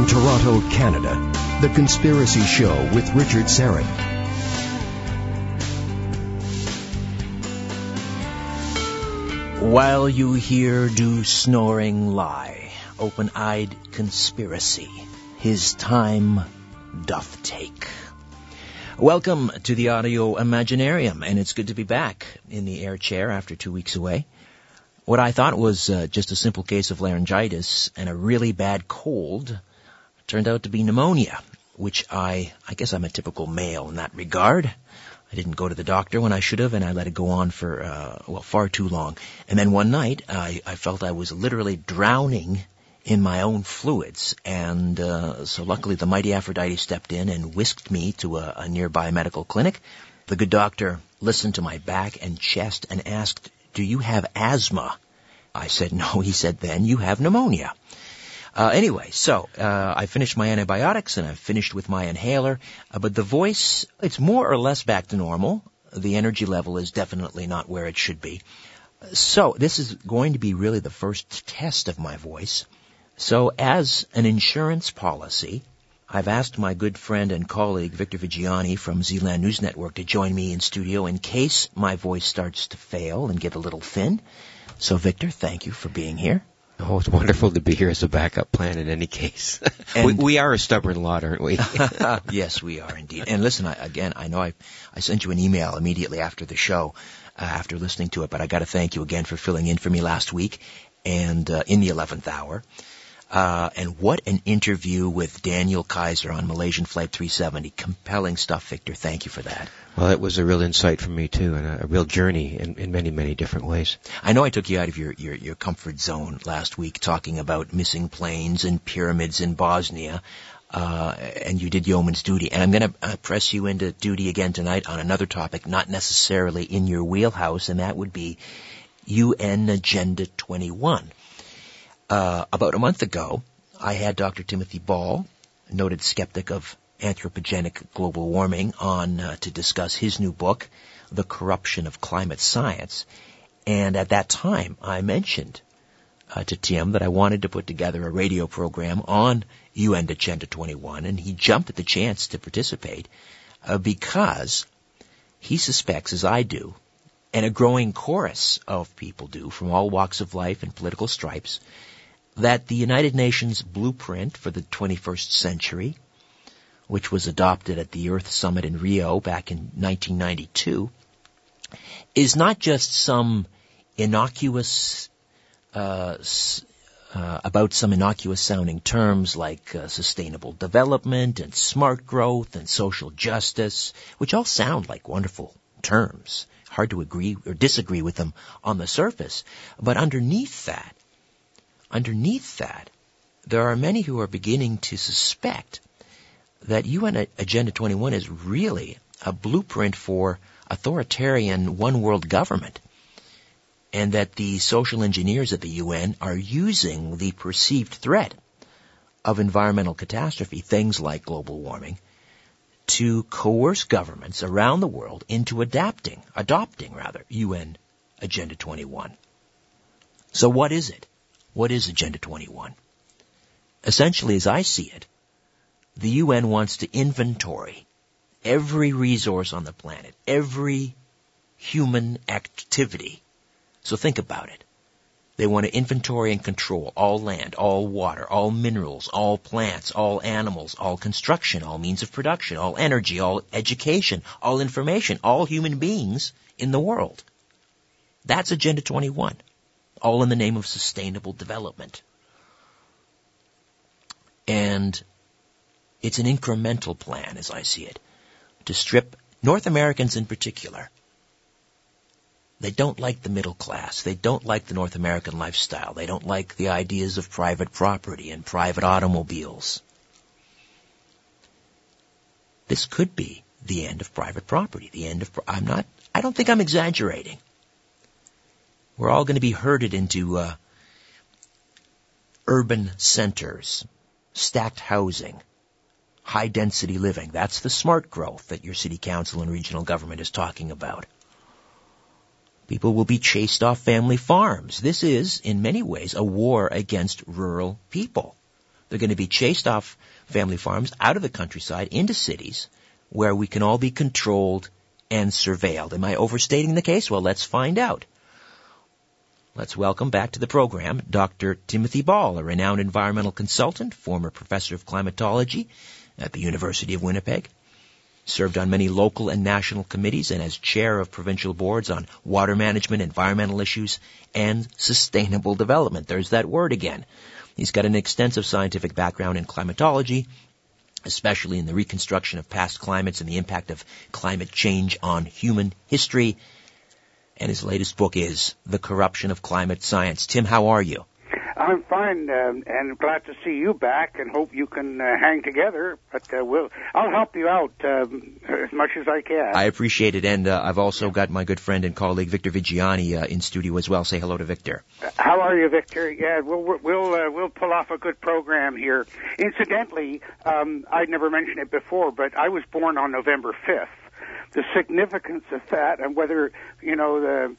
From Toronto, Canada, The Conspiracy Show with Richard Syrett. While you here do snoring lie, open-eyed conspiracy, his time doth take. Welcome to the Audio Imaginarium, and it's good to be back in the air chair after two weeks away. What I thought was uh, just a simple case of laryngitis and a really bad cold turned out to be pneumonia, which I, I guess I'm a typical male in that regard. I didn't go to the doctor when I should have, and I let it go on for, uh, well, far too long. And then one night, I, I felt I was literally drowning in my own fluids, and uh, so luckily the mighty Aphrodite stepped in and whisked me to a, a nearby medical clinic. The good doctor listened to my back and chest and asked, do you have asthma? I said, no. He said, then you have pneumonia. Uh, anyway, so uh, I finished my antibiotics and I've finished with my inhaler, uh, but the voice, it's more or less back to normal. The energy level is definitely not where it should be. So this is going to be really the first test of my voice. So as an insurance policy, I've asked my good friend and colleague Victor Viggiani from Zealand News Network to join me in studio in case my voice starts to fail and get a little thin. So Victor, thank you for being here. Oh, it's wonderful to be here as a backup plan in any case. we, we, are a stubborn lot, aren't we? yes, we are indeed. And listen, I, again, I know I, I sent you an email immediately after the show, uh, after listening to it, but I got to thank you again for filling in for me last week and uh, in the 11th hour. Uh, and what an interview with Daniel Kaiser on Malaysian Flight 370. Compelling stuff, Victor. Thank you for that. Well, it was a real insight for me too, and a, a real journey in, in, many, many different ways. I know I took you out of your, your, your comfort zone last week talking about missing planes and pyramids in Bosnia. Uh, and you did yeoman's duty. And I'm going to uh, press you into duty again tonight on another topic, not necessarily in your wheelhouse, and that would be UN Agenda 21. Uh, about a month ago, I had Dr. Timothy Ball, noted skeptic of anthropogenic global warming, on uh, to discuss his new book, The Corruption of Climate Science. And at that time, I mentioned uh, to Tim that I wanted to put together a radio program on UN Agenda 21, and he jumped at the chance to participate uh, because he suspects, as I do, and a growing chorus of people do from all walks of life and political stripes, that the United Nations blueprint for the 21st century, which was adopted at the Earth Summit in Rio back in 1992, is not just some innocuous, uh, uh, about some innocuous sounding terms like uh, sustainable development and smart growth and social justice, which all sound like wonderful terms. Hard to agree or disagree with them on the surface. But underneath that underneath that, there are many who are beginning to suspect that UN Agenda 21 is really a blueprint for authoritarian one world government and that the social engineers at the UN are using the perceived threat of environmental catastrophe, things like global warming, to coerce governments around the world into adapting, adopting rather, UN Agenda 21. So what is it? What is Agenda 21? Essentially, as I see it, the UN wants to inventory every resource on the planet, every human activity. So think about it. They want to inventory and control all land, all water, all minerals, all plants, all animals, all construction, all means of production, all energy, all education, all information, all human beings in the world. That's Agenda 21 all in the name of sustainable development. And it's an incremental plan, as I see it, to strip North Americans in particular. They don't like the middle class. They don't like the North American lifestyle. They don't like the ideas of private property and private automobiles. This could be the end of private property, the end of, I'm not, I don't think I'm exaggerating. We're all going to be herded into uh, urban centers, stacked housing, high density living. That's the smart growth that your city council and regional government is talking about. People will be chased off family farms. This is, in many ways, a war against rural people. They're going to be chased off family farms out of the countryside into cities where we can all be controlled and surveilled. Am I overstating the case? Well, let's find out. Let's welcome back to the program Dr. Timothy Ball, a renowned environmental consultant, former professor of climatology at the University of Winnipeg, served on many local and national committees and as chair of provincial boards on water management, environmental issues, and sustainable development. There's that word again. He's got an extensive scientific background in climatology, especially in the reconstruction of past climates and the impact of climate change on human history and his latest book is The Corruption of Climate Science. Tim, how are you? I'm fine, um, and glad to see you back, and hope you can uh, hang together. But uh, we'll, I'll help you out um, as much as I can. I appreciate it, and uh, I've also got my good friend and colleague Victor Viggiani uh, in studio as well. Say hello to Victor. How are you, Victor? Yeah, we'll we'll uh, we'll pull off a good program here. Incidentally, um, I'd never mentioned it before, but I was born on November fifth the significance of that and whether you know the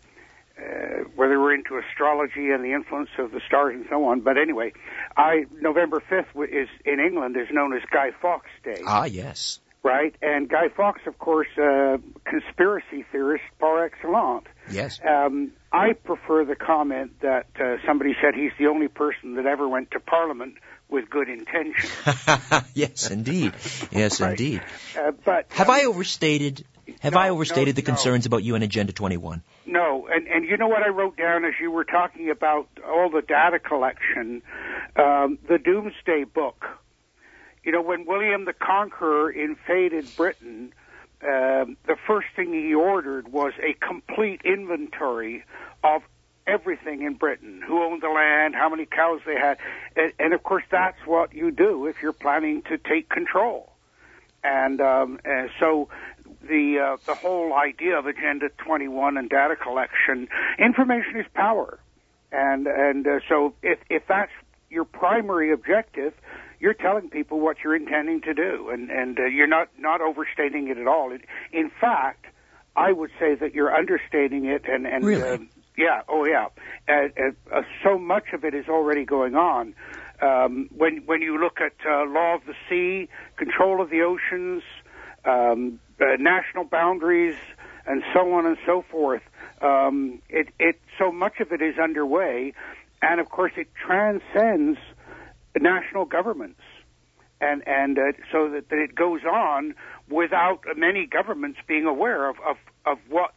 uh, whether we're into astrology and the influence of the stars and so on. But anyway, I November fifth is in England is known as Guy Fawkes Day. Ah, yes. Right, and Guy Fawkes, of course, uh, conspiracy theorist par excellence. Yes. Um, I prefer the comment that uh, somebody said he's the only person that ever went to Parliament with good intention. yes, indeed. Yes, right. indeed. Uh, but have um, I overstated? Have no, I overstated no, the concerns no. about you and Agenda 21? No, and and you know what I wrote down as you were talking about all the data collection, um, the Domesday Book. You know, when William the Conqueror invaded Britain, um, the first thing he ordered was a complete inventory of everything in Britain, who owned the land, how many cows they had, and, and of course that's what you do if you're planning to take control. And, um, and so the uh, the whole idea of Agenda 21 and data collection, information is power, and and uh, so if if that's your primary objective, you're telling people what you're intending to do, and and uh, you're not not overstating it at all. in fact, I would say that you're understating it, and and really? uh, yeah, oh yeah. Uh, so much of it is already going on. Um, when when you look at uh, law of the sea, control of the oceans, um, uh, national boundaries, and so on and so forth, um, it it so much of it is underway, and of course it transcends national governments, and and uh, so that, that it goes on without many governments being aware of of, of what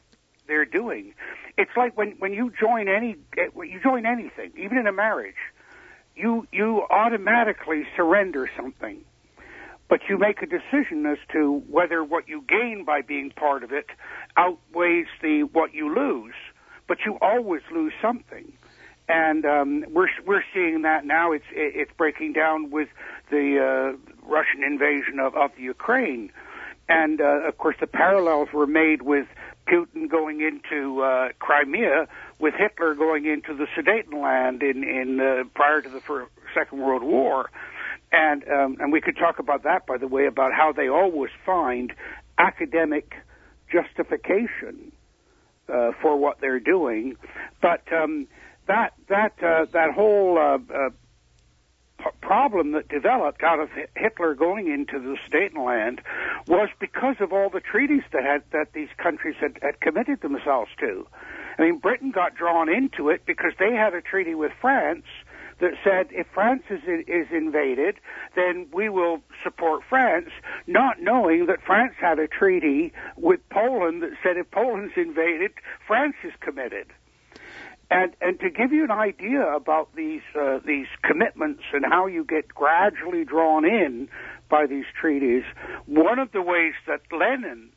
they're doing. It's like when when you join any you join anything, even in a marriage, you you automatically surrender something, but you make a decision as to whether what you gain by being part of it outweighs the what you lose. But you always lose something, and um, we're we're seeing that now. It's it's breaking down with the uh, Russian invasion of of Ukraine, and uh, of course the parallels were made with Putin going into uh, Crimea, with Hitler going into the Sudetenland in in uh, prior to the first, Second World War, and um, and we could talk about that, by the way, about how they always find academic justification uh, for what they're doing, but um, that that uh, that whole uh, uh, problem that developed out of Hitler going into the Sudetenland was because of all the treaties that had that these countries had, had committed themselves to. I mean, Britain got drawn into it because they had a treaty with France that said if France is, is invaded, then we will support France, not knowing that France had a treaty with Poland that said if Poland's invaded, France is committed. And and to give you an idea about these uh, these commitments and how you get gradually drawn in by these treaties, one of the ways that Lenin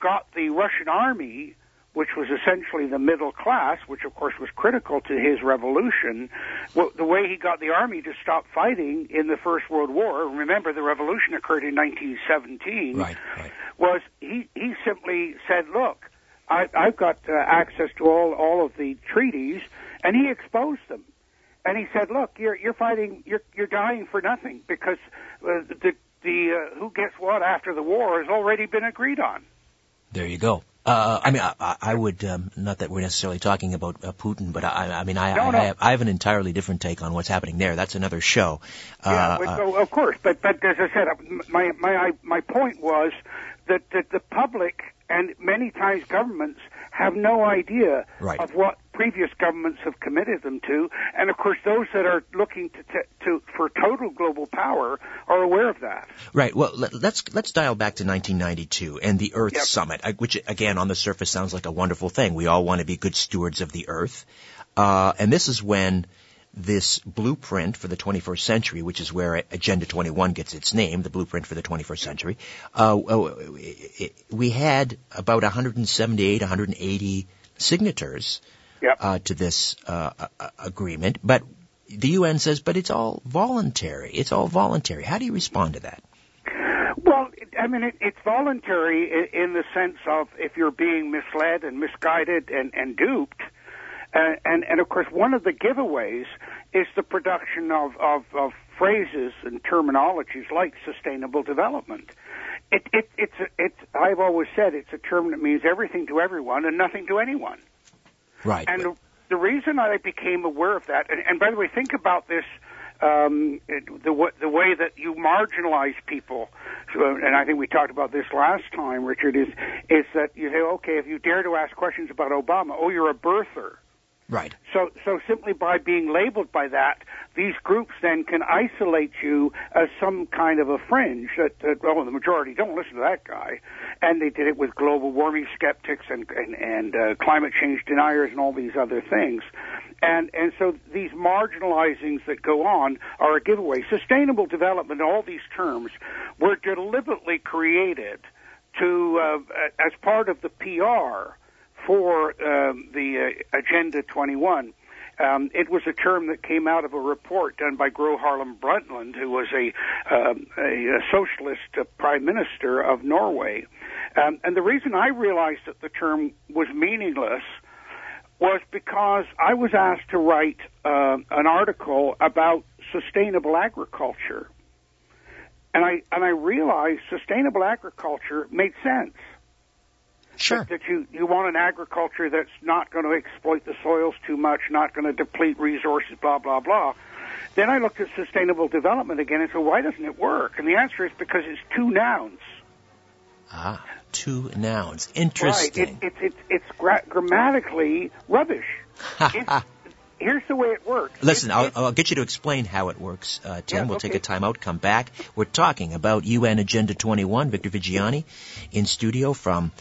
got the Russian army, which was essentially the middle class, which of course was critical to his revolution, well, the way he got the army to stop fighting in the First World War, remember the revolution occurred in 1917, right, right. was he, he simply said, look, I, I've got uh, access to all all of the treaties, and he exposed them. And he said, "Look, you're you're fighting, you're you're dying for nothing because uh, the the uh, who gets what after the war has already been agreed on." There you go. Uh, I mean, I, I would um, not that we're necessarily talking about uh, Putin, but I, I mean, I, no, I, no. I, have, I have an entirely different take on what's happening there. That's another show. Yeah, Uh, well, of course, but but as I said, my my my point was that that the public and many times governments have no idea Right. of what previous governments have committed them to, and of course those that are looking to t- to for total global power are aware of that. Right. Well, let, let's let's dial back to 1992 and the Earth Yep. Summit, which again on the surface sounds like a wonderful thing. We all want to be good stewards of the Earth, uh, and this is when this blueprint for the 21st century, which is where Agenda 21 gets its name, the blueprint for the 21st century. Uh, it- we had about 178, 180 signatures Yep. uh, to this uh, uh, uh, agreement, but the UN says, but it's all voluntary. It's all voluntary. How do you respond to that? Well, I mean, it, it's voluntary in, in the sense of if you're being misled and misguided and, and duped. Uh, and, and of course, one of the giveaways is the production of, of, of phrases and terminologies like sustainable development. It, it, it's, a, it's, I've always said it's a term that means everything to everyone and nothing to anyone. Right. And the, the reason I became aware of that, and, and by the way, think about this, um, the the way that you marginalize people, so, and I think we talked about this last time, Richard, is is that you say, okay, if you dare to ask questions about Obama, oh, you're a birther. Right. So, so simply by being labeled by that, these groups then can isolate you as some kind of a fringe that, that well, the majority don't listen to that guy. And they did it with global warming skeptics and, and, and uh, climate change deniers and all these other things. And, and so these marginalizings that go on are a giveaway. Sustainable development, all these terms, were deliberately created to, uh, as part of the PR for um, the uh, Agenda 21. Um, it was a term that came out of a report done by Gro Harlem Brundtland, who was a, um, a, socialist uh, prime minister of Norway. Um, and the reason I realized that the term was meaningless was because I was asked to write uh, an article about sustainable agriculture. And I, and I realized sustainable agriculture made sense Sure. that, you, you want an agriculture that's not going to exploit the soils too much, not going to deplete resources, blah, blah, blah. Then I looked at sustainable development again and said, why doesn't it work? And the answer is because it's two nouns. Ah, two nouns. Right. It, Interesting. it, it, it's gra- grammatically rubbish. Here's the way it works. Listen, I'll, I'll get you to explain how it works, uh, Tim. Yeah, we'll okay. take a time out, come back. We're talking about UN Agenda 21. Victor Viggiani in studio from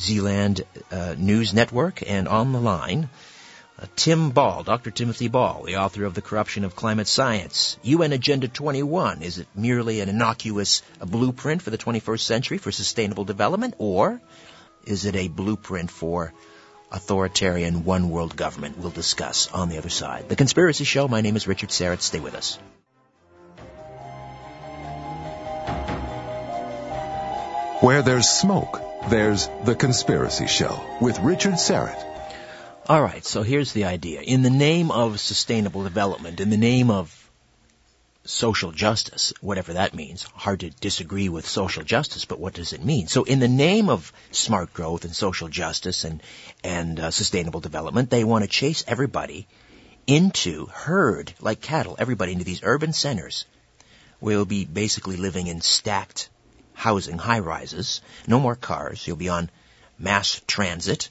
Zealand uh, News Network and on the line. Uh, Tim Ball, Dr. Timothy Ball, the author of The Corruption of Climate Science. UN Agenda 21, is it merely an innocuous blueprint for the 21st century for sustainable development, or is it a blueprint for authoritarian one world government? We'll discuss on the other side. The Conspiracy Show, my name is Richard Syrett. Stay with us. Where there's smoke, there's The Conspiracy Show with Richard Syrett. All right, so here's the idea. In the name of sustainable development, in the name of social justice, whatever that means, hard to disagree with social justice, but what does it mean? So in the name of smart growth and social justice and, and uh, sustainable development, they want to chase everybody into, herd, like cattle, everybody into these urban centers. We'll be basically living in stacked housing, high rises, no more cars, you'll be on mass transit,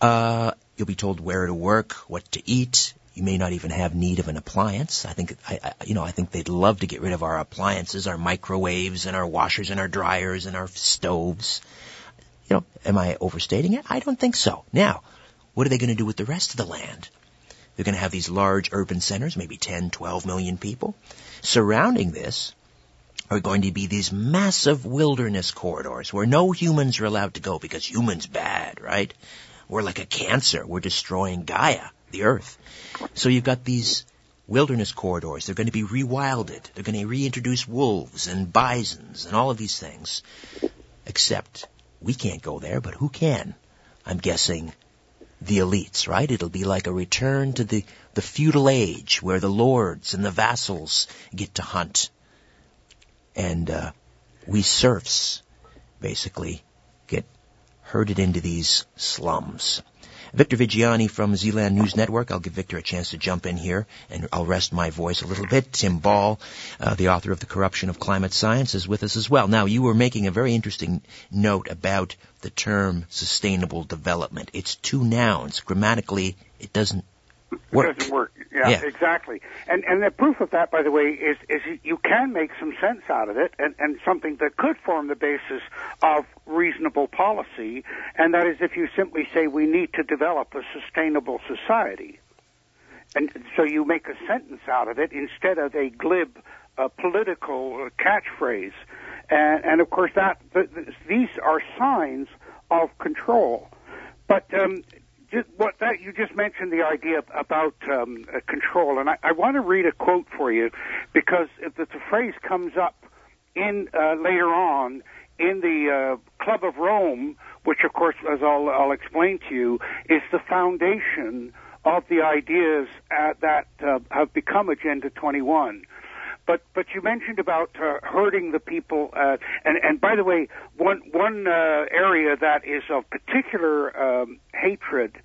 uh, you'll be told where to work, what to eat. You may not even have need of an appliance. I think, I, I, you know, I think they'd love to get rid of our appliances, our microwaves and our washers and our dryers and our stoves. You know, am I overstating it? I don't think so. Now, what are they going to do with the rest of the land? They're going to have these large urban centers, maybe 10, 12 million people. Surrounding this are going to be these massive wilderness corridors where no humans are allowed to go because humans bad, right? We're like a cancer. We're destroying Gaia, the earth. So you've got these wilderness corridors. They're going to be rewilded. They're going to reintroduce wolves and bisons and all of these things. Except we can't go there, but who can? I'm guessing the elites, right? It'll be like a return to the, the feudal age where the lords and the vassals get to hunt. And, uh, we serfs basically get herded into these slums. Victor Viggiani from Zealand News Network. I'll give Victor a chance to jump in here, and I'll rest my voice a little bit. Tim Ball, uh, the author of The Corruption of Climate Science, is with us as well. Now, you were making a very interesting note about the term sustainable development. It's two nouns. Grammatically, it doesn't work. It doesn't work. Yeah, yeah, exactly. And and the proof of that, by the way, is is you can make some sense out of it, and and something that could form the basis of reasonable policy, and that is if you simply say we need to develop a sustainable society, and so you make a sentence out of it instead of a glib uh, political catchphrase, and and of course that the, the, these are signs of control. But um, just what that you just mentioned the idea about um, uh, control, and I, I want to read a quote for you because the, the phrase comes up in uh, later on in the uh, Club of Rome, which of course, as I'll, I'll explain to you, is the foundation of the ideas uh, that uh, have become Agenda 21. But but you mentioned about uh, hurting the people, uh, and and by the way, one one uh, area that is of particular um, hatred,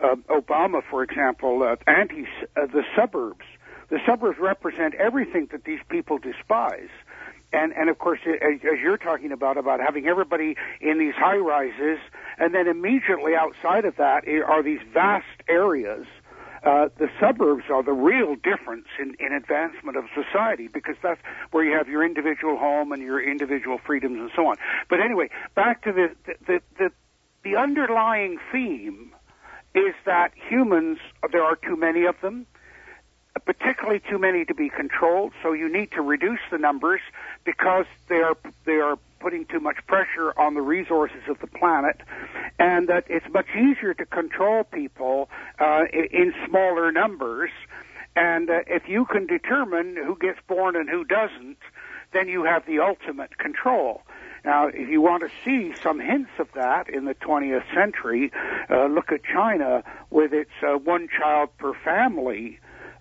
uh, Obama, for example, uh, anti uh, the suburbs. The suburbs represent everything that these people despise. And, and of course, as, as you're talking about, about having everybody in these high rises, and then immediately outside of that are these vast areas uh, the suburbs are the real difference in, in advancement of society because that's where you have your individual home and your individual freedoms and so on. But anyway, back to the the the, the underlying theme is that humans there are too many of them particularly too many to be controlled, so you need to reduce the numbers because they are they are putting too much pressure on the resources of the planet, and that it's much easier to control people uh, in smaller numbers. And uh, if you can determine who gets born and who doesn't, then you have the ultimate control. Now, if you want to see some hints of that in the 20th century, uh, look at China with its uh, one child per family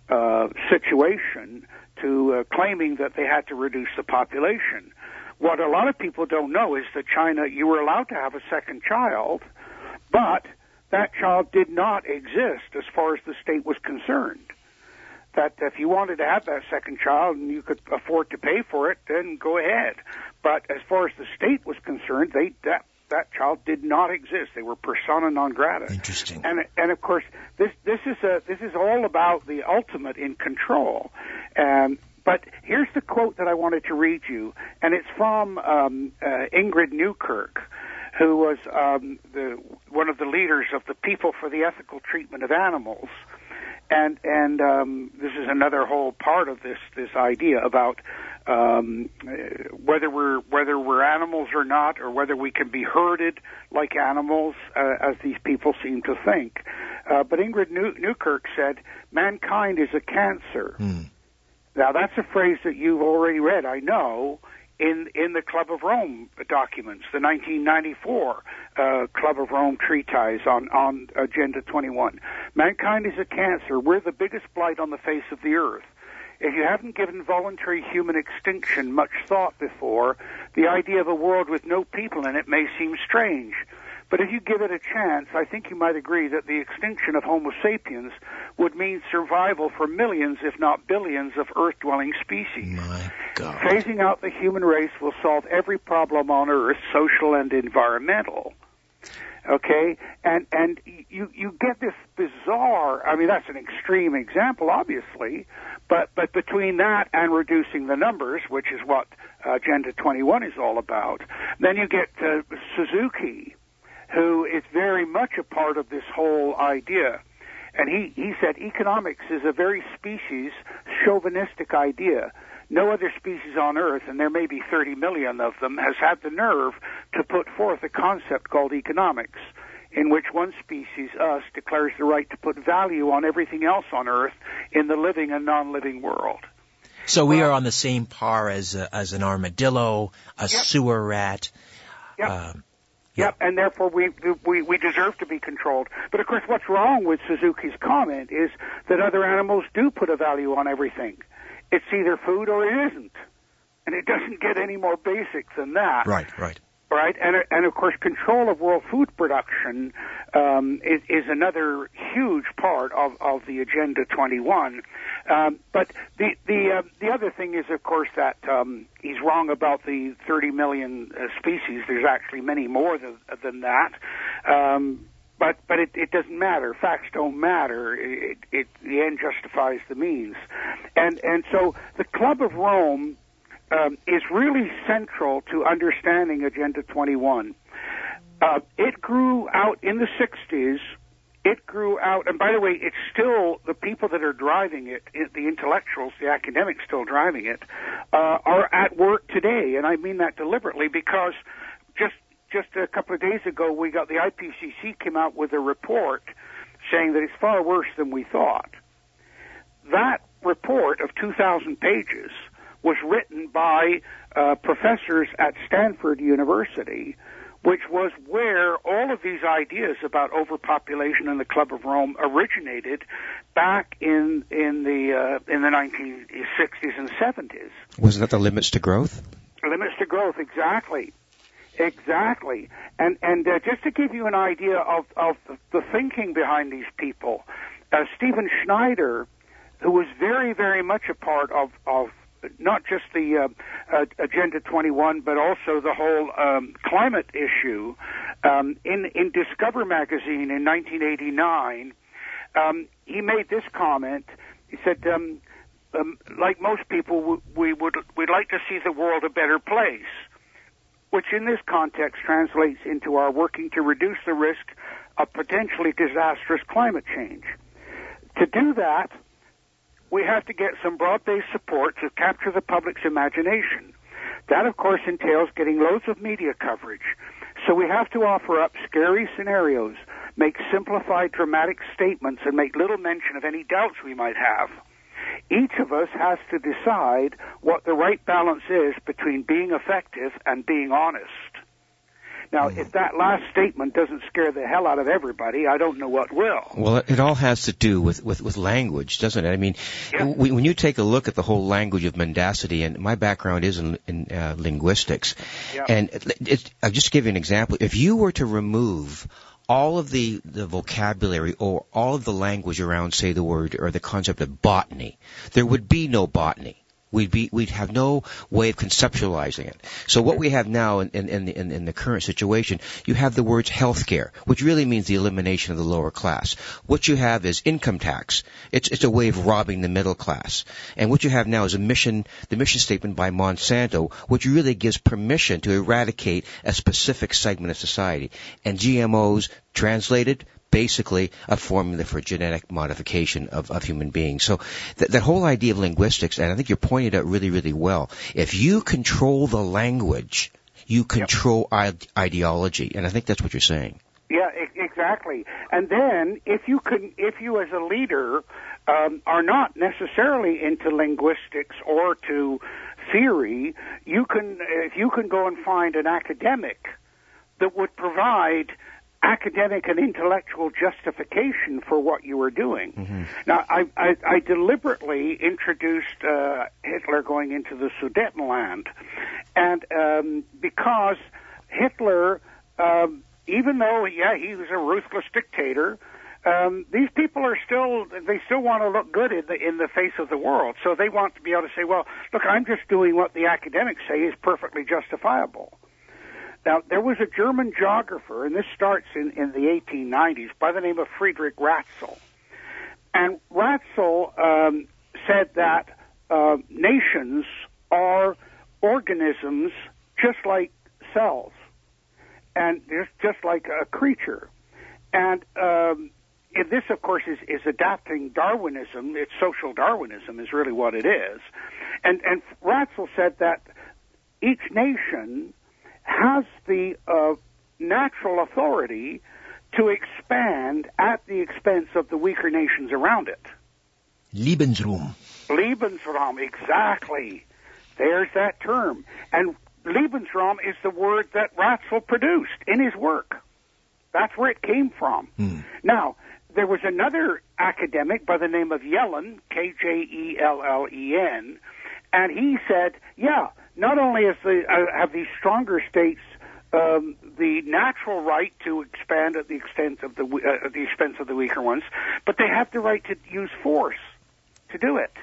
uh, situation to uh, claiming that they had to reduce the population. What a lot of people don't know is that China, you were allowed to have a second child, but that child did not exist as far as the state was concerned. That if you wanted to have that second child and you could afford to pay for it, then go ahead. But as far as the state was concerned, they that that child did not exist. They were persona non grata. Interesting. And and of course, this this is a this is all about the ultimate in control. Um, but here's the quote that I wanted to read you, and it's from um, uh, Ingrid Newkirk, who was um, the one of the leaders of the People for the Ethical Treatment of Animals. And and um, this is another whole part of this this idea about um, whether we're whether we're animals or not, or whether we can be herded like animals, uh, as these people seem to think. Uh, but Ingrid New- Newkirk said, "Mankind is a cancer." Mm. Now that's a phrase that you've already read, I know, in in the Club of Rome documents, the 1994 uh, Club of Rome treatise on on Agenda 21. Mankind is a cancer. We're the biggest blight on the face of the earth. If you haven't given voluntary human extinction much thought before, the idea of a world with no people in it may seem strange. But if you give it a chance, I think you might agree that the extinction of Homo sapiens would mean survival for millions, if not billions, of Earth-dwelling species. My God. Phasing out the human race will solve every problem on Earth, social and environmental. Okay, and and you you get this bizarre. I mean, that's an extreme example, obviously, but but between that and reducing the numbers, which is what Agenda 21 is all about, then you get uh, Suzuki, who is very much a part of this whole idea. And he, he said economics is a very species chauvinistic idea. No other species on Earth, and there may be 30 million of them, has had the nerve to put forth a concept called economics, in which one species, us, declares the right to put value on everything else on Earth in the living and non-living world. So we are on the same par as a, as an armadillo, a yep. sewer rat. Yep. Um, Yep, and therefore we, we we deserve to be controlled. But of course, what's wrong with Suzuki's comment is that other animals do put a value on everything. It's either food or it isn't, and it doesn't get any more basic than that. Right, right. Right? And and of course, control of world food production um, is, is another huge part of, of the Agenda 21. Um, but the the uh, the other thing is, of course, that um, he's wrong about the 30 million uh, species. There's actually many more than, than that. Um, but but it, it doesn't matter. Facts don't matter. It, it the end justifies the means, and and so the Club of Rome um, is really central to understanding Agenda 21. Uh, it grew out in the 60s. It grew out, and by the way, it's still the people that are driving it, the intellectuals, the academics still driving it, uh, are at work today, and I mean that deliberately because just just a couple of days ago, we got the IPCC came out with a report saying that it's far worse than we thought. That report of 2,000 pages was written by uh, professors at Stanford University, which was where all of these ideas about overpopulation in the Club of Rome originated back in in the uh, in the 1960s and 70s. Wasn't that the limits to growth? Limits to growth, exactly. Exactly, and and uh, just to give you an idea of of the thinking behind these people, uh, Stephen Schneider, who was very very much a part of of not just the uh, uh, Agenda 21, but also the whole um, climate issue. Um, in in Discover magazine in 1989, um, he made this comment. He said, um, um, "Like most people, we would we'd like to see the world a better place." which in this context translates into our working to reduce the risk of potentially disastrous climate change. To do that, we have to get some broad-based support to capture the public's imagination. That, of course, entails getting loads of media coverage. So we have to offer up scary scenarios, make simplified dramatic statements, and make little mention of any doubts we might have each of us has to decide what the right balance is between being effective and being honest. Now, mm-hmm. if that last statement doesn't scare the hell out of everybody, I don't know what will. Well, it all has to do with, with, with language, doesn't it? I mean, yeah. when you take a look at the whole language of mendacity, and my background is in, in uh, linguistics, yeah. and it, it, I'll just give you an example. If you were to remove all of the, the vocabulary or all of the language around, say, the word or the concept of botany, there would be no botany. We'd be, we'd have no way of conceptualizing it. So what we have now in, in, in, in the current situation, you have the words healthcare, which really means the elimination of the lower class. What you have is income tax. It's, it's a way of robbing the middle class. And what you have now is a mission, the mission statement by Monsanto, which really gives permission to eradicate a specific segment of society. And GMOs, translated, basically a formula for genetic modification of, of human beings. So th- that whole idea of linguistics, and I think you're pointing it out really, really well. If you control the language, you control yep. I- ideology, and I think that's what you're saying. Yeah, exactly. And then if you can, if you as a leader um, are not necessarily into linguistics or to theory, you can if you can go and find an academic that would provide academic and intellectual justification for what you were doing. Mm-hmm. Now, I, I, I, deliberately introduced uh, Hitler going into the Sudetenland, and um, because Hitler, um, even though yeah he was a ruthless dictator. Um, these people are still they still want to look good in the in the face of the world so they want to be able to say well look i'm just doing what the academics say is perfectly justifiable now, there was a German geographer, and this starts in, in the 1890s, by the name of Friedrich Ratzel. And Ratzel um, said that uh, nations are organisms just like cells, and they're just like a creature. And um, this, of course, is, is adapting Darwinism. It's social Darwinism, is really what it is. And, and Ratzel said that each nation has the uh, natural authority to expand at the expense of the weaker nations around it. Lebensraum. Lebensraum, exactly. There's that term. And Lebensraum is the word that Ratzel produced in his work. That's where it came from. Hmm. Now, there was another academic by the name of Yellen, K-J-E-L-L-E-N, and he said, yeah, not only is the, uh, have these stronger states um, the natural right to expand at the extent of the uh, at the expense of the weaker ones, but they have the right to use force to do it.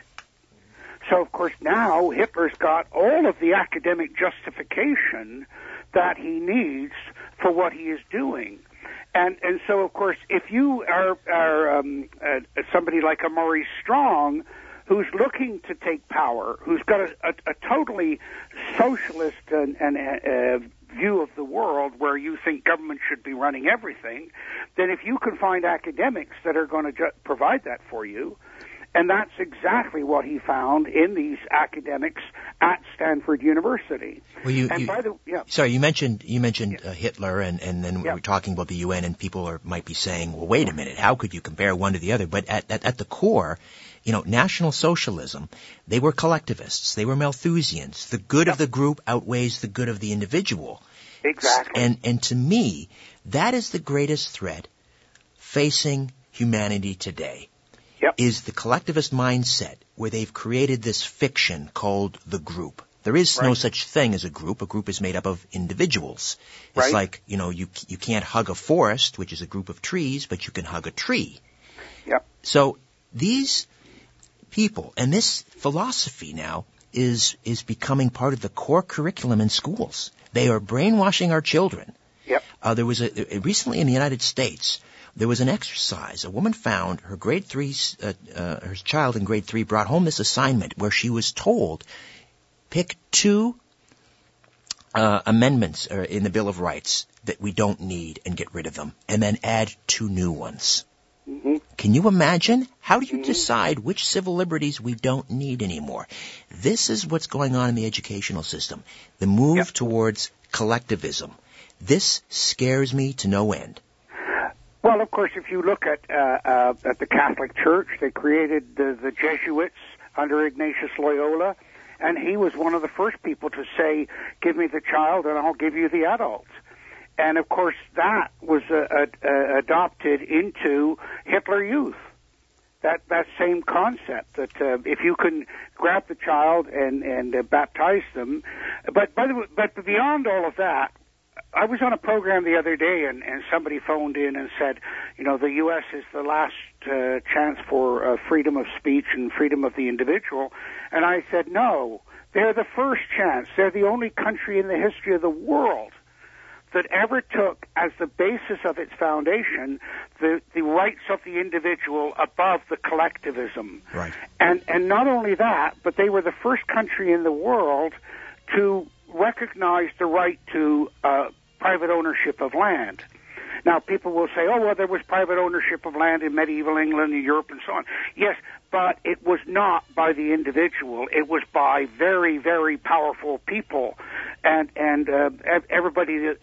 So of course now Hitler's got all of the academic justification that he needs for what he is doing. And and so of course if you are are um, uh, somebody like a Maurice Strong who's looking to take power, who's got a, a, a totally socialist and, and uh, view of the world where you think government should be running everything, then if you can find academics that are going to ju- provide that for you, and that's exactly what he found in these academics at Stanford University. Well, you, and you by the yeah. sorry, you mentioned you mentioned Yeah. uh, Hitler, and and then we Yeah. were talking about the UN, and people are might be saying, well, wait a minute, how could you compare one to the other? But at at, at the core. You know, National Socialism, they were collectivists. They were Malthusians. The good of the group outweighs the good of the individual. Exactly. And, and to me, that is the greatest threat facing humanity today. Yep. Is the collectivist mindset where they've created this fiction called the group. There is no such thing as a group. A group is made up of individuals. It's Right. like, you know, you, you can't hug a forest, which is a group of trees, but you can hug a tree. Yep. So these people and this philosophy now is is becoming part of the core curriculum in schools. They are brainwashing our children. Yep. Uh, there was a, recently in the United States. There was an exercise. A woman found her grade three, uh, uh, her child in grade three brought home this assignment where she was told, pick two uh, amendments uh, in the Bill of Rights that we don't need and get rid of them, and then add two new ones. Hmm Can you imagine? How do you decide which civil liberties we don't need anymore? This is what's going on in the educational system. The move Yep. towards collectivism. This scares me to no end. Well, of course, if you look at uh, uh, at the Catholic Church, they created the, the Jesuits under Ignatius Loyola, and he was one of the first people to say, "Give me the child, and I'll give you the adult." And of course, that was uh, uh, uh, adopted into Hitler Youth. That that same concept that uh, if you can grab the child and and uh, baptize them, but by the way, but beyond all of that, I was on a program the other day, and, and somebody phoned in and said, you know, the U.S. is the last uh, chance for uh, freedom of speech and freedom of the individual. And I said, no, they're the first chance. They're the only country in the history of the world that ever took as the basis of its foundation the, the rights of the individual above the collectivism. Right. And and not only that, but they were the first country in the world to recognize the right to uh, private ownership of land. Now, people will say, "Oh, well, there was private ownership of land in medieval England and Europe and so on." Yes, but it was not by the individual. It was by very, very powerful people, and and uh, everybody. Uh,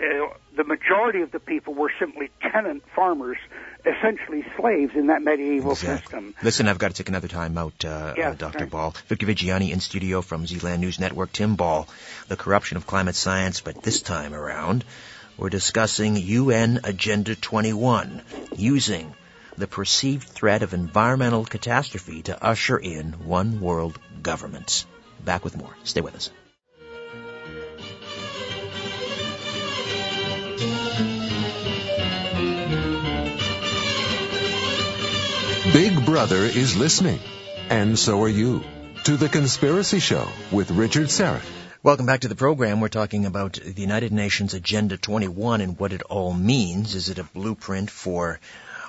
the majority of the people were simply tenant farmers, essentially slaves in that medieval system. Listen, I've got to take another time out, uh, uh, Dr. sorry. Ball. Victor Viggiani in studio from Zealand News Network. Tim Ball, the corruption of climate science, but this time around, we're discussing UN Agenda 21, using the perceived threat of environmental catastrophe to usher in one world governments. Back with more. Stay with us. Big Brother is listening. And so are you. To The Conspiracy Show with Richard Syrett. Welcome back to the program. We're talking about the United Nations Agenda 21 and what it all means. Is it a blueprint for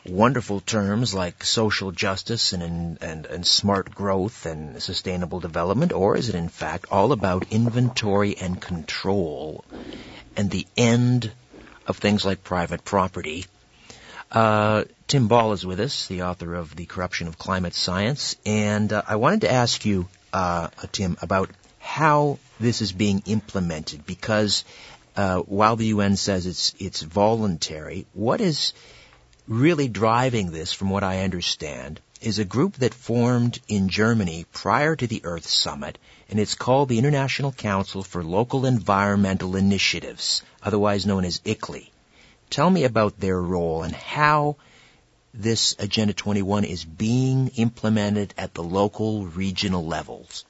wonderful terms like social justice and, and, and smart growth and sustainable development, or is it in fact all about inventory and control and the end of things like private property? Uh, Tim Ball is with us, the author of The Corruption of Climate Science, and uh, I wanted to ask you, uh, Tim, about how this is being implemented because uh, while the UN says it's it's voluntary, what is really driving this, from what I understand, is a group that formed in Germany prior to the Earth Summit, and it's called the International Council for Local Environmental Initiatives, otherwise known as ICLEI. Tell me about their role and how this Agenda 21 is being implemented at the local, regional levels.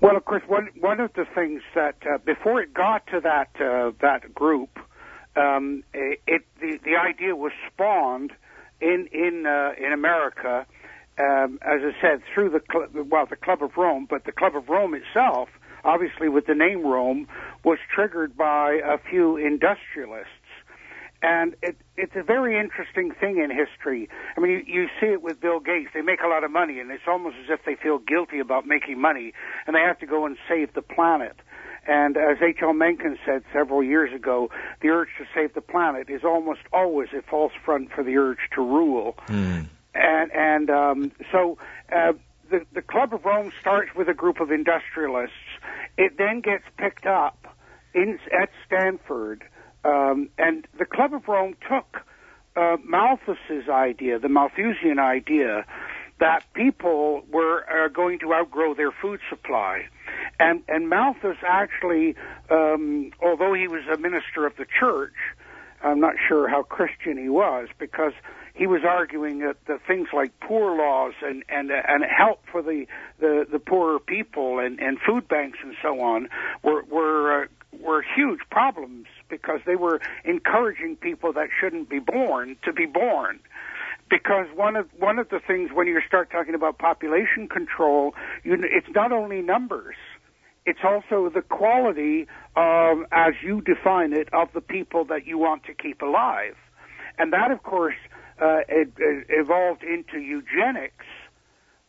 Well, of course, one one of the things that uh, before it got to that uh, that group, um, it the the idea was spawned in in uh, in America, um, as I said, through the cl- well the Club of Rome, but the Club of Rome itself, obviously with the name Rome, was triggered by a few industrialists and it, it's a very interesting thing in history. I mean, you, you see it with Bill Gates. They make a lot of money, and it's almost as if they feel guilty about making money, and they have to go and save the planet. And as H.L. Mencken said several years ago, the urge to save the planet is almost always a false front for the urge to rule. Mm. And and um, so uh, the the Club of Rome starts with a group of industrialists. It then gets picked up in at Stanford um, and the Club of Rome took uh, Malthus's idea, the Malthusian idea, that people were uh, going to outgrow their food supply. And, and Malthus actually, um, although he was a minister of the church, I'm not sure how Christian he was because he was arguing that, that things like poor laws and and and help for the the, the poorer people and, and food banks and so on were were uh, were huge problems because they were encouraging people that shouldn't be born to be born. Because one of one of the things when you start talking about population control, you, it's not only numbers, it's also the quality, of, as you define it, of the people that you want to keep alive, and that, of course, uh, it, it evolved into eugenics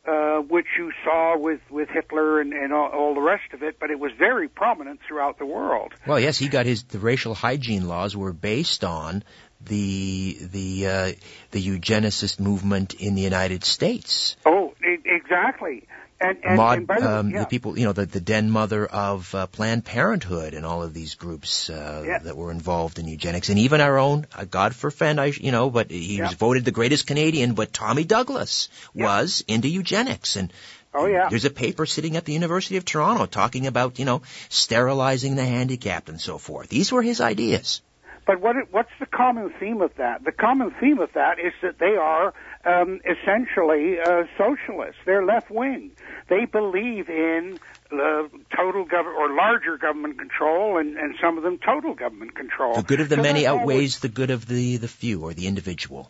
uh, which you saw with, with Hitler and, and all, all, the rest of it, but it was very prominent throughout the world. Well, yes, he got his the racial hygiene laws were based on the the uh, the eugenicist movement in the United States. Oh, exactly. And, and, and the, um, yeah. the people, you know, the, the den mother of uh, Planned Parenthood and all of these groups uh, yeah. that were involved in eugenics, and even our own, uh, God forfend, I, you know, but he yeah. was voted the greatest Canadian. But Tommy Douglas was into eugenics, and Oh yeah. There's a paper sitting at the University of Toronto talking about, you know, sterilizing the handicapped and so forth. These were his ideas. But what what's the common theme of that? The common theme of that is that they are um, essentially uh, socialists. They're left wing. They believe in uh, total government or larger government control, and, and some of them total government control. The good of the so many outweighs the good of the the few or the individual.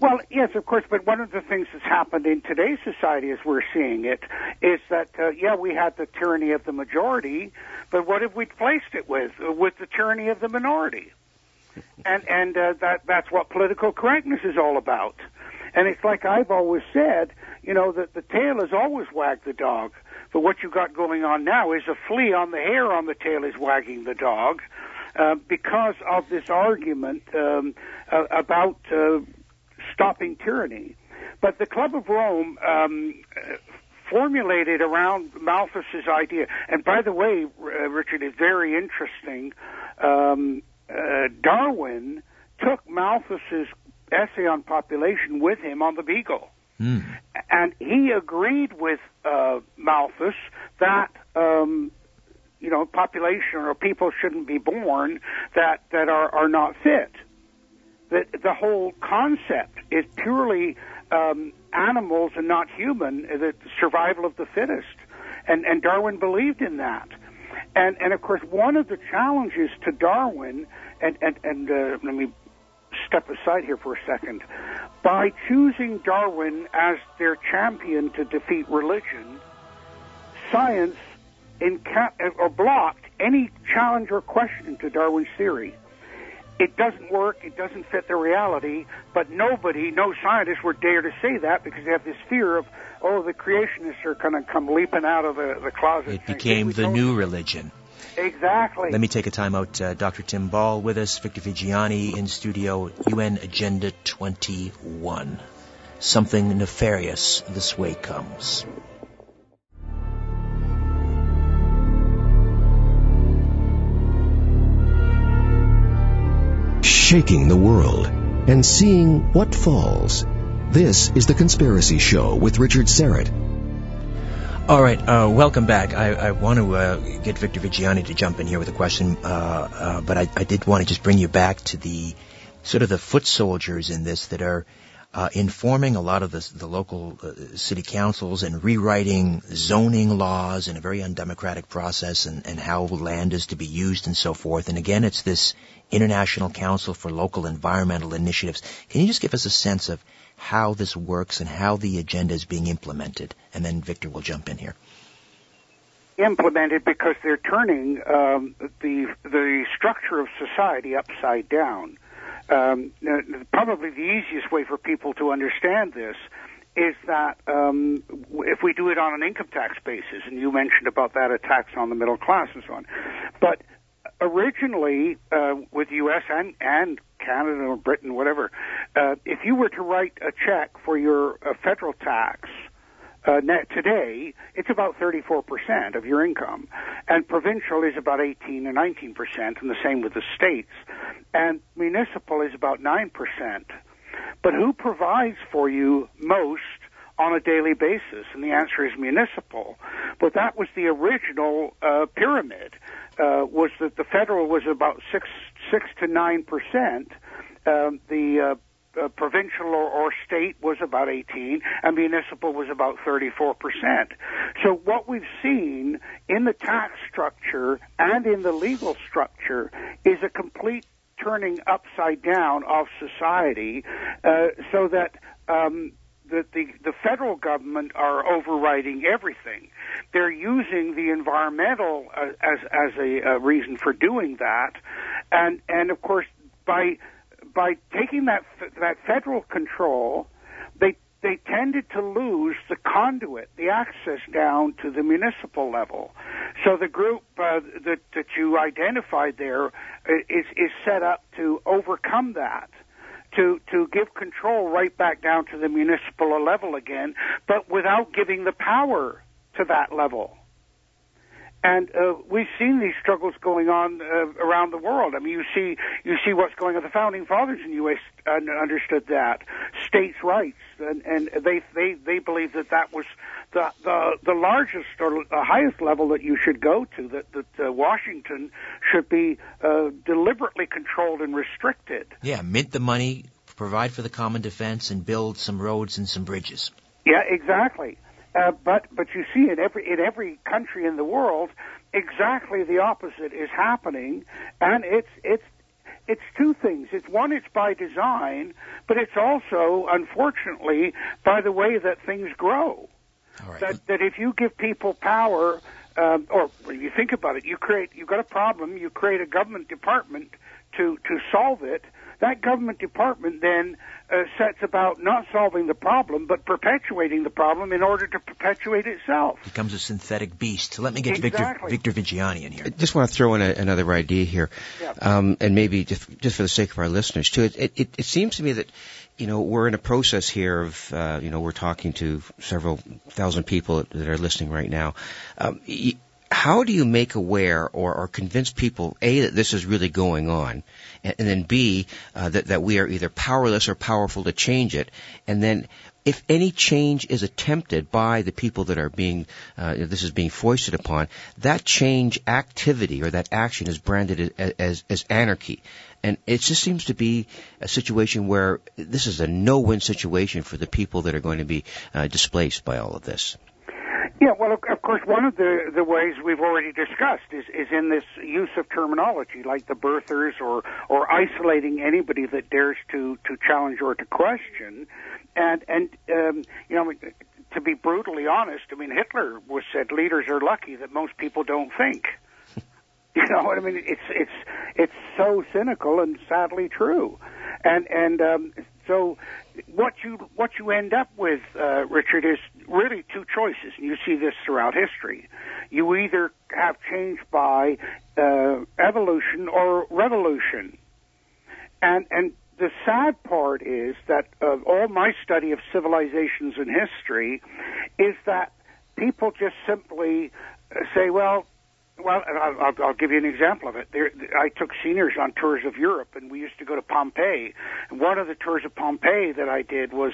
Well, yes, of course, but one of the things that's happened in today's society as we're seeing it is that, uh, yeah, we had the tyranny of the majority, but what have we placed it with? Uh, with the tyranny of the minority. And, and uh, that, that's what political correctness is all about. And it's like I've always said, you know, that the tail has always wagged the dog. But what you got going on now is a flea on the hair on the tail is wagging the dog. Uh, because of this argument um, uh, about uh, stopping tyranny. But the Club of Rome um, formulated around Malthus's idea. And by the way, uh, Richard, is very interesting. Um, uh, Darwin took Malthus's essay on population with him on the Beagle. Mm. And he agreed with uh, Malthus that um, you know population or people shouldn't be born that that are are not fit that the whole concept is purely um, animals and not human, the survival of the fittest. And, and Darwin believed in that. And, and of course, one of the challenges to Darwin, and, and, and uh, let me step aside here for a second, by choosing Darwin as their champion to defeat religion, science inca- or blocked any challenge or question to Darwin's theory it doesn't work, it doesn't fit the reality, but nobody, no scientists would dare to say that because they have this fear of, oh, the creationists are going to come leaping out of the, the closet. It became the new religion. Exactly. Let me take a time out. Uh, Dr. Tim Ball with us, Victor Viggiani in studio, UN Agenda 21. Something nefarious this way comes. Shaking the world and seeing what falls. This is The Conspiracy Show with Richard Syrett. All right, uh, welcome back. I, I want to uh, get Victor Viggiani to jump in here with a question, uh, uh but I, I, did want to just bring you back to the sort of the foot soldiers in this that are uh, informing a lot of the, the local uh, city councils and rewriting zoning laws in a very undemocratic process and, and how land is to be used and so forth. And again, it's this International Council for Local Environmental Initiatives. Can you just give us a sense of how this works and how the agenda is being implemented? And then Victor will jump in here implemented because they're turning um, the the structure of society upside down. Um, probably the easiest way for people to understand this is that um, if we do it on an income tax basis, and you mentioned about that a tax on the middle class and so on, but originally uh, with U.S. and and Canada or Britain, whatever, uh, if you were to write a check for your uh, federal tax uh, net today, it's about 34% of your income. And provincial is about 18 or 19%, and the same with the states. And municipal is about 9%. But who provides for you most on a daily basis? And the answer is municipal. But that was the original uh, pyramid, uh, was that the federal was about 6, 6 to 9%. Um, the uh, provincial or, or state was about 18, and municipal was about 34 percent. So what we've seen in the tax structure and in the legal structure is a complete turning upside down of society, uh, so that. Um, that the, the federal government are overriding everything. They're using the environmental uh, as as a, a reason for doing that, and and of course by by taking that that federal control, they they tended to lose the conduit, the access down to the municipal level. So the group uh, that that you identified there uh, is is set up to overcome that. To, to give control right back down to the municipal level again, but without giving the power to that level. And uh, we've seen these struggles going on uh, around the world. I mean, you see, you see what's going on. The founding fathers in the U.S. understood that states' rights, and, and they they they believe that that was the the the largest or the highest level that you should go to. That that uh, Washington should be uh, deliberately controlled and restricted. Yeah, mint the money, provide for the common defense, and build some roads and some bridges. Yeah, exactly. Uh, but but you see in every in every country in the world, exactly the opposite is happening, and it's it's it's two things. It's one, it's by design, but it's also, unfortunately, by the way that things grow. Right. That that if you give people power, um, or you think about it, you create you've got a problem, you create a government department to to solve it. That government department then uh, sets about not solving the problem, but perpetuating the problem in order to perpetuate itself. Becomes a synthetic beast. Let me get exactly. Victor, Victor Viggiani in here. I just want to throw in a, another idea here, yeah. um, and maybe just, just for the sake of our listeners too. It, it, it seems to me that you know, we're in a process here of, uh, you know, we're talking to several thousand people that are listening right now. Um, how do you make aware or, or convince people, A, that this is really going on, and, and then B, uh, that, that we are either powerless or powerful to change it, and then if any change is attempted by the people that are being, uh, this is being foisted upon, that change activity or that action is branded as, as, as anarchy. And it just seems to be a situation where this is a no-win situation for the people that are going to be uh, displaced by all of this. Yeah, well, of course, one of the, the ways we've already discussed is, is in this use of terminology, like the birthers or, or isolating anybody that dares to, to challenge or to question. And, and um, you know, to be brutally honest, I mean, Hitler was said leaders are lucky that most people don't think. You know what I mean? It's it's it's so cynical and sadly true, and and um, so what you what you end up with, uh, Richard, is really two choices, and you see this throughout history. You either have change by uh, evolution or revolution, and and the sad part is that uh, all my study of civilizations and history is that people just simply say, well, well, I'll, I'll give you an example of it. There, I took seniors on tours of Europe, and we used to go to Pompeii. And one of the tours of Pompeii that I did was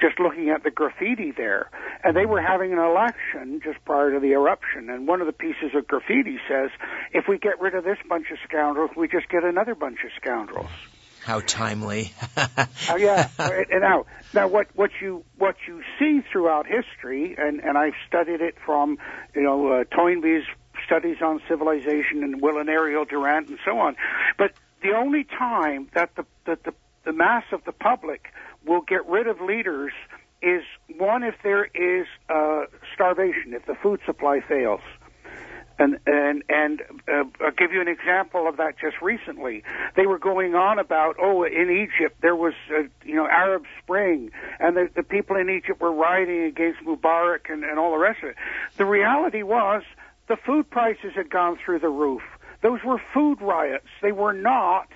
just looking at the graffiti there. And they were having an election just prior to the eruption. And one of the pieces of graffiti says, if we get rid of this bunch of scoundrels, we just get another bunch of scoundrels. How timely. oh, yeah. And now, now what, what you, what you see throughout history, and, and I've studied it from, you know, uh, Toynbee's studies on civilization and Will and Ariel Durant and so on. But the only time that the, that the, the mass of the public will get rid of leaders is one if there is uh, starvation, if the food supply fails. And and and uh, I'll give you an example of that. Just recently, they were going on about oh, in Egypt there was uh, you know Arab Spring, and the, the people in Egypt were rioting against Mubarak and, and all the rest of it. The reality was the food prices had gone through the roof. Those were food riots. They were not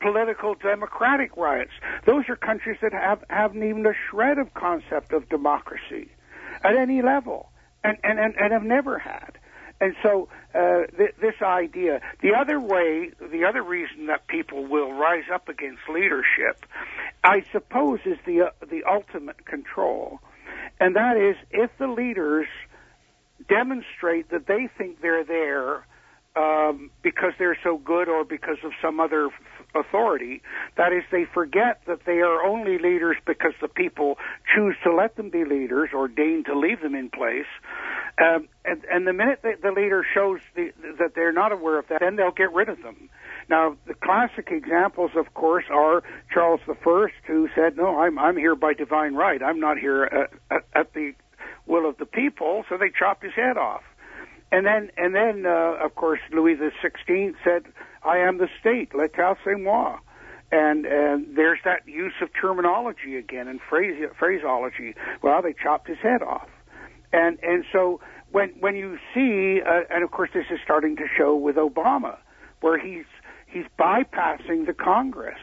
political democratic riots. Those are countries that have haven't even a shred of concept of democracy at any level, and and and, and have never had. And so uh, th- this idea, the other way, the other reason that people will rise up against leadership, I suppose, is the uh, the ultimate control, and that is if the leaders demonstrate that they think they're there um, because they're so good or because of some other authority. That is, they forget that they are only leaders because the people choose to let them be leaders or deign to leave them in place. Um, and, and the minute that the leader shows the, that they're not aware of that, then they'll get rid of them. Now, the classic examples, of course, are Charles I, who said, "No, I'm I'm here by divine right. I'm not here at, at, at the will of the people." So they chopped his head off. And then, and then, uh, of course, Louis the Sixteenth said, "I am the state. L'état c'est moi." And and there's that use of terminology again and phrase, phraseology. Well, they chopped his head off, and and so when when you see, uh, and of course, this is starting to show with Obama, where he's he's bypassing the Congress.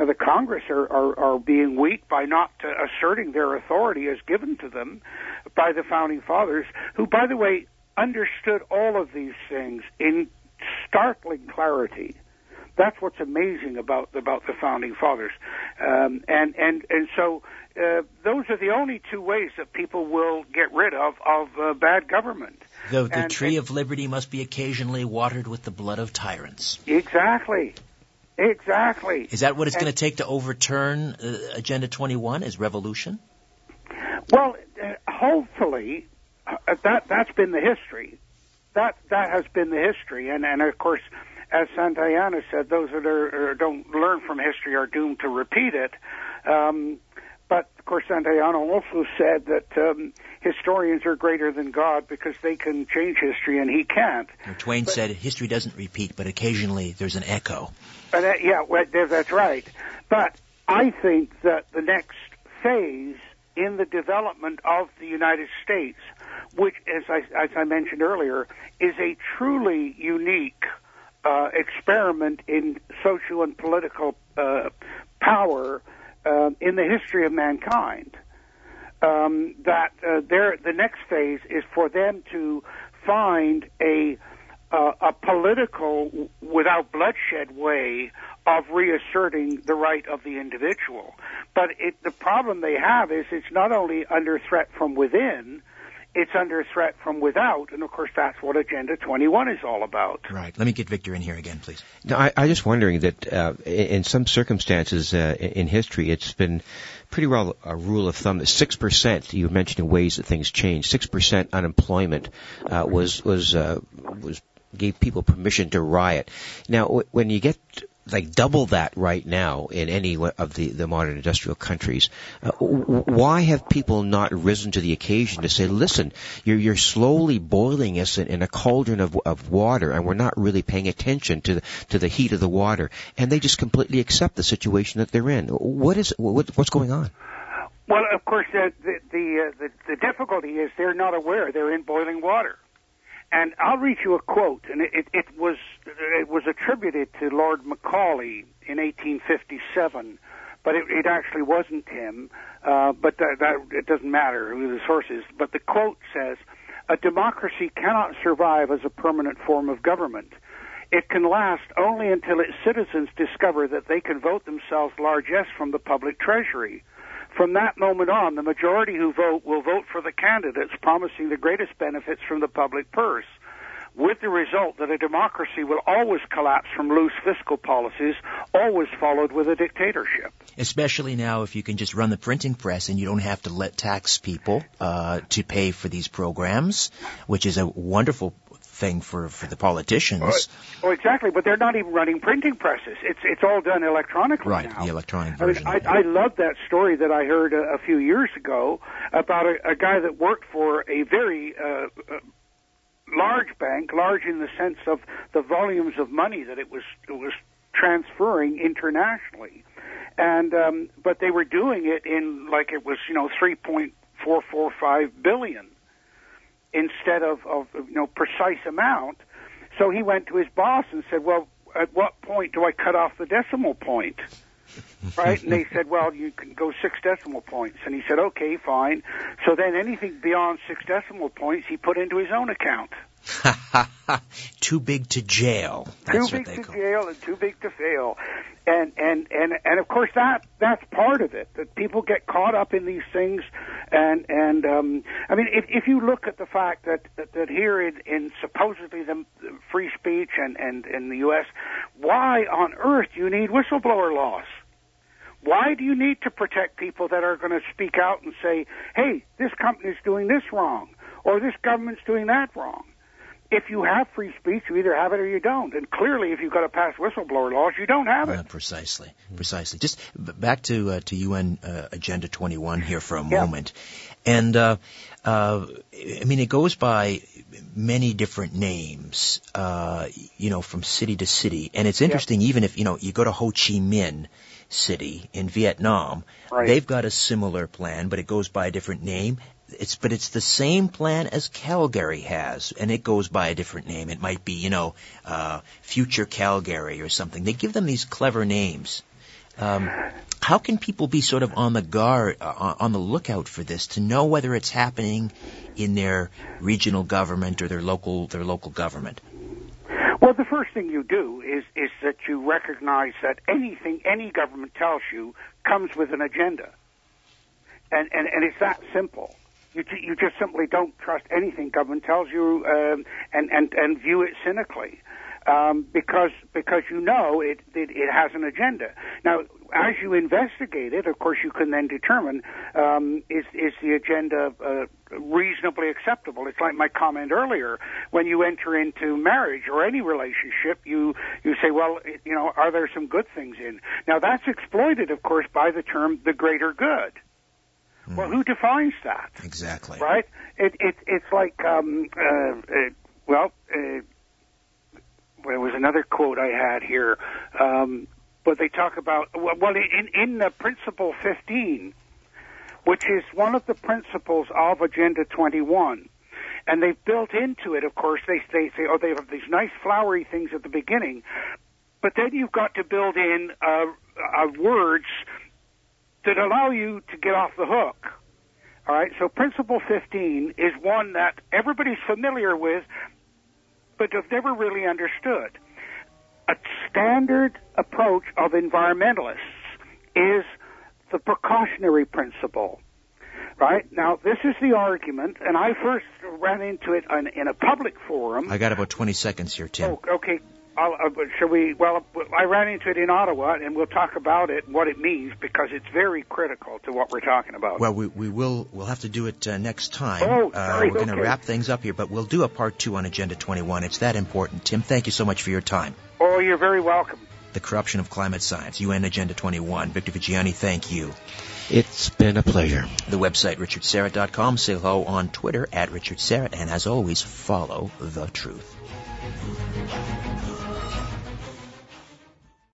Now, the Congress are, are, are being weak by not uh, asserting their authority as given to them by the founding fathers, who, by the way, understood all of these things in startling clarity. That's what's amazing about about the founding fathers, um, and and and so uh, those are the only two ways that people will get rid of of uh, bad government. The, the and, tree and, of liberty must be occasionally watered with the blood of tyrants. Exactly. Exactly. Is that what it's going to take to overturn uh, Agenda 21? Is revolution? Well, uh, hopefully, uh, that that's been the history. That that has been the history, and and of course, as Santayana said, those that are, don't learn from history are doomed to repeat it. Um, but of course, Santayana also said that um, historians are greater than God because they can change history and he can't. Twain but, said history doesn't repeat, but occasionally there's an echo. Uh, yeah, well, that's right. But I think that the next phase in the development of the United States which, as I, as I mentioned earlier, is a truly unique uh, experiment in social and political uh, power uh, in the history of mankind. Um, that uh, the next phase is for them to find a uh, a political, without bloodshed way of reasserting the right of the individual. But it, the problem they have is it's not only under threat from within, it's under threat from without, and of course that's what Agenda 21 is all about. Right. Let me get Victor in here again, please. No, I, I just wondering that uh, in some circumstances uh, in history, it's been pretty well a rule of thumb that six percent. You mentioned ways that things change. Six percent unemployment uh, was was uh, was gave people permission to riot. Now, when you get like double that right now in any of the, the modern industrial countries. Uh, why have people not risen to the occasion to say, listen, you're, you're slowly boiling us in, in a cauldron of, of water and we're not really paying attention to the, to the heat of the water. And they just completely accept the situation that they're in. What is, what, what's going on? Well, of course, the, the, the, uh, the, the difficulty is they're not aware they're in boiling water. And I'll read you a quote, and it, it was it was attributed to Lord Macaulay in 1857, but it, it actually wasn't him. Uh, but that, that it doesn't matter who the source is. But the quote says, "A democracy cannot survive as a permanent form of government." It can last only until its citizens discover that they can vote themselves largesse from the public treasury. From that moment on, the majority who vote will vote for the candidates promising the greatest benefits from the public purse with the result that a democracy will always collapse from loose fiscal policies always followed with a dictatorship. Especially now, if you can just run the printing press and you don't have to let tax people uh, to pay for these programs, which is a wonderful thing for, for the politicians. Oh, oh, exactly, but they're not even running printing presses. It's it's all done electronically right, now. the electronic version. I, mean, I, I love that story that I heard a, a few years ago about a, a guy that worked for a very uh, uh, large bank, large in the sense of the volumes of money that it was it was transferring internationally, and um, but they were doing it in like it was you know three point four four five billion instead of, of you know precise amount. So he went to his boss and said, "Well, at what point do I cut off the decimal point?" right? And they said, "Well, you can go six decimal points." And he said, "Okay, fine." So then anything beyond six decimal points, he put into his own account. too big to jail. That's too big to call. jail and too big to fail. And and and and of course that that's part of it. That people get caught up in these things, and and um, I mean if if you look at the fact that that, that here in, in supposedly the free speech and and in the U.S., why on earth do you need whistleblower laws? Why do you need to protect people that are going to speak out and say, "Hey, this company's doing this wrong," or "This government's doing that wrong"? If you have free speech, you either have it or you don't. And clearly, if you've got to pass whistleblower laws, you don't have it. Uh, precisely, precisely. Just back to uh, to UN uh, Agenda 21 here for a yeah. moment, and uh, uh, I mean it goes by many different names, uh, you know, from city to city, and it's interesting. Yeah. Even if you know you go to Ho Chi Minh City in Vietnam, right. they've got a similar plan, but it goes by a different name, it's but it's the same plan as Calgary has, and it goes by a different name. It might be, you know, uh, Future Calgary or something. They give them these clever names. Um, how can people be sort of on the guard, uh, on the lookout for this to know whether it's happening in their regional government or their local their local government? Well, the first thing you do is is that you recognize that anything any government tells you comes with an agenda, and and, and it's that simple. You, you just simply don't trust anything government tells you, um, and and and view it cynically, um, because because you know it, it it has an agenda. Now, as you investigate it, of course, you can then determine um, is is the agenda uh, reasonably acceptable. It's like my comment earlier: when you enter into marriage or any relationship, you you say, well, you know, are there some good things in? Now, that's exploited, of course, by the term the greater good. Mm. Well, who defines that? Exactly. Right? It, it, it's like, um, uh, it, well, uh, there was another quote I had here, um, but they talk about, well, in, in the Principle 15, which is one of the principles of Agenda 21, and they've built into it, of course, they, they say, oh, they have these nice flowery things at the beginning, but then you've got to build in uh, uh, words that allow you to get off the hook. All right, so principle 15 is one that everybody's familiar with, but have never really understood. A standard approach of environmentalists is the precautionary principle. Right? Now, this is the argument, and I first ran into it in, in a public forum. I got about 20 seconds here, Tim. Oh, okay, I'll, uh, shall we? Well, I ran into it in Ottawa, and we'll talk about it and what it means because it's very critical to what we're talking about. Well, we, we will. We'll have to do it uh, next time. Oh, uh, we're going okay. to wrap things up here, but we'll do a part two on Agenda 21. It's that important. Tim, thank you so much for your time. Oh, you're very welcome. The corruption of climate science, UN Agenda 21. Victor Viggiani, thank you. It's been a pleasure. The website, richardsyrett.com. Say hello on Twitter at Richard and as always, follow the truth.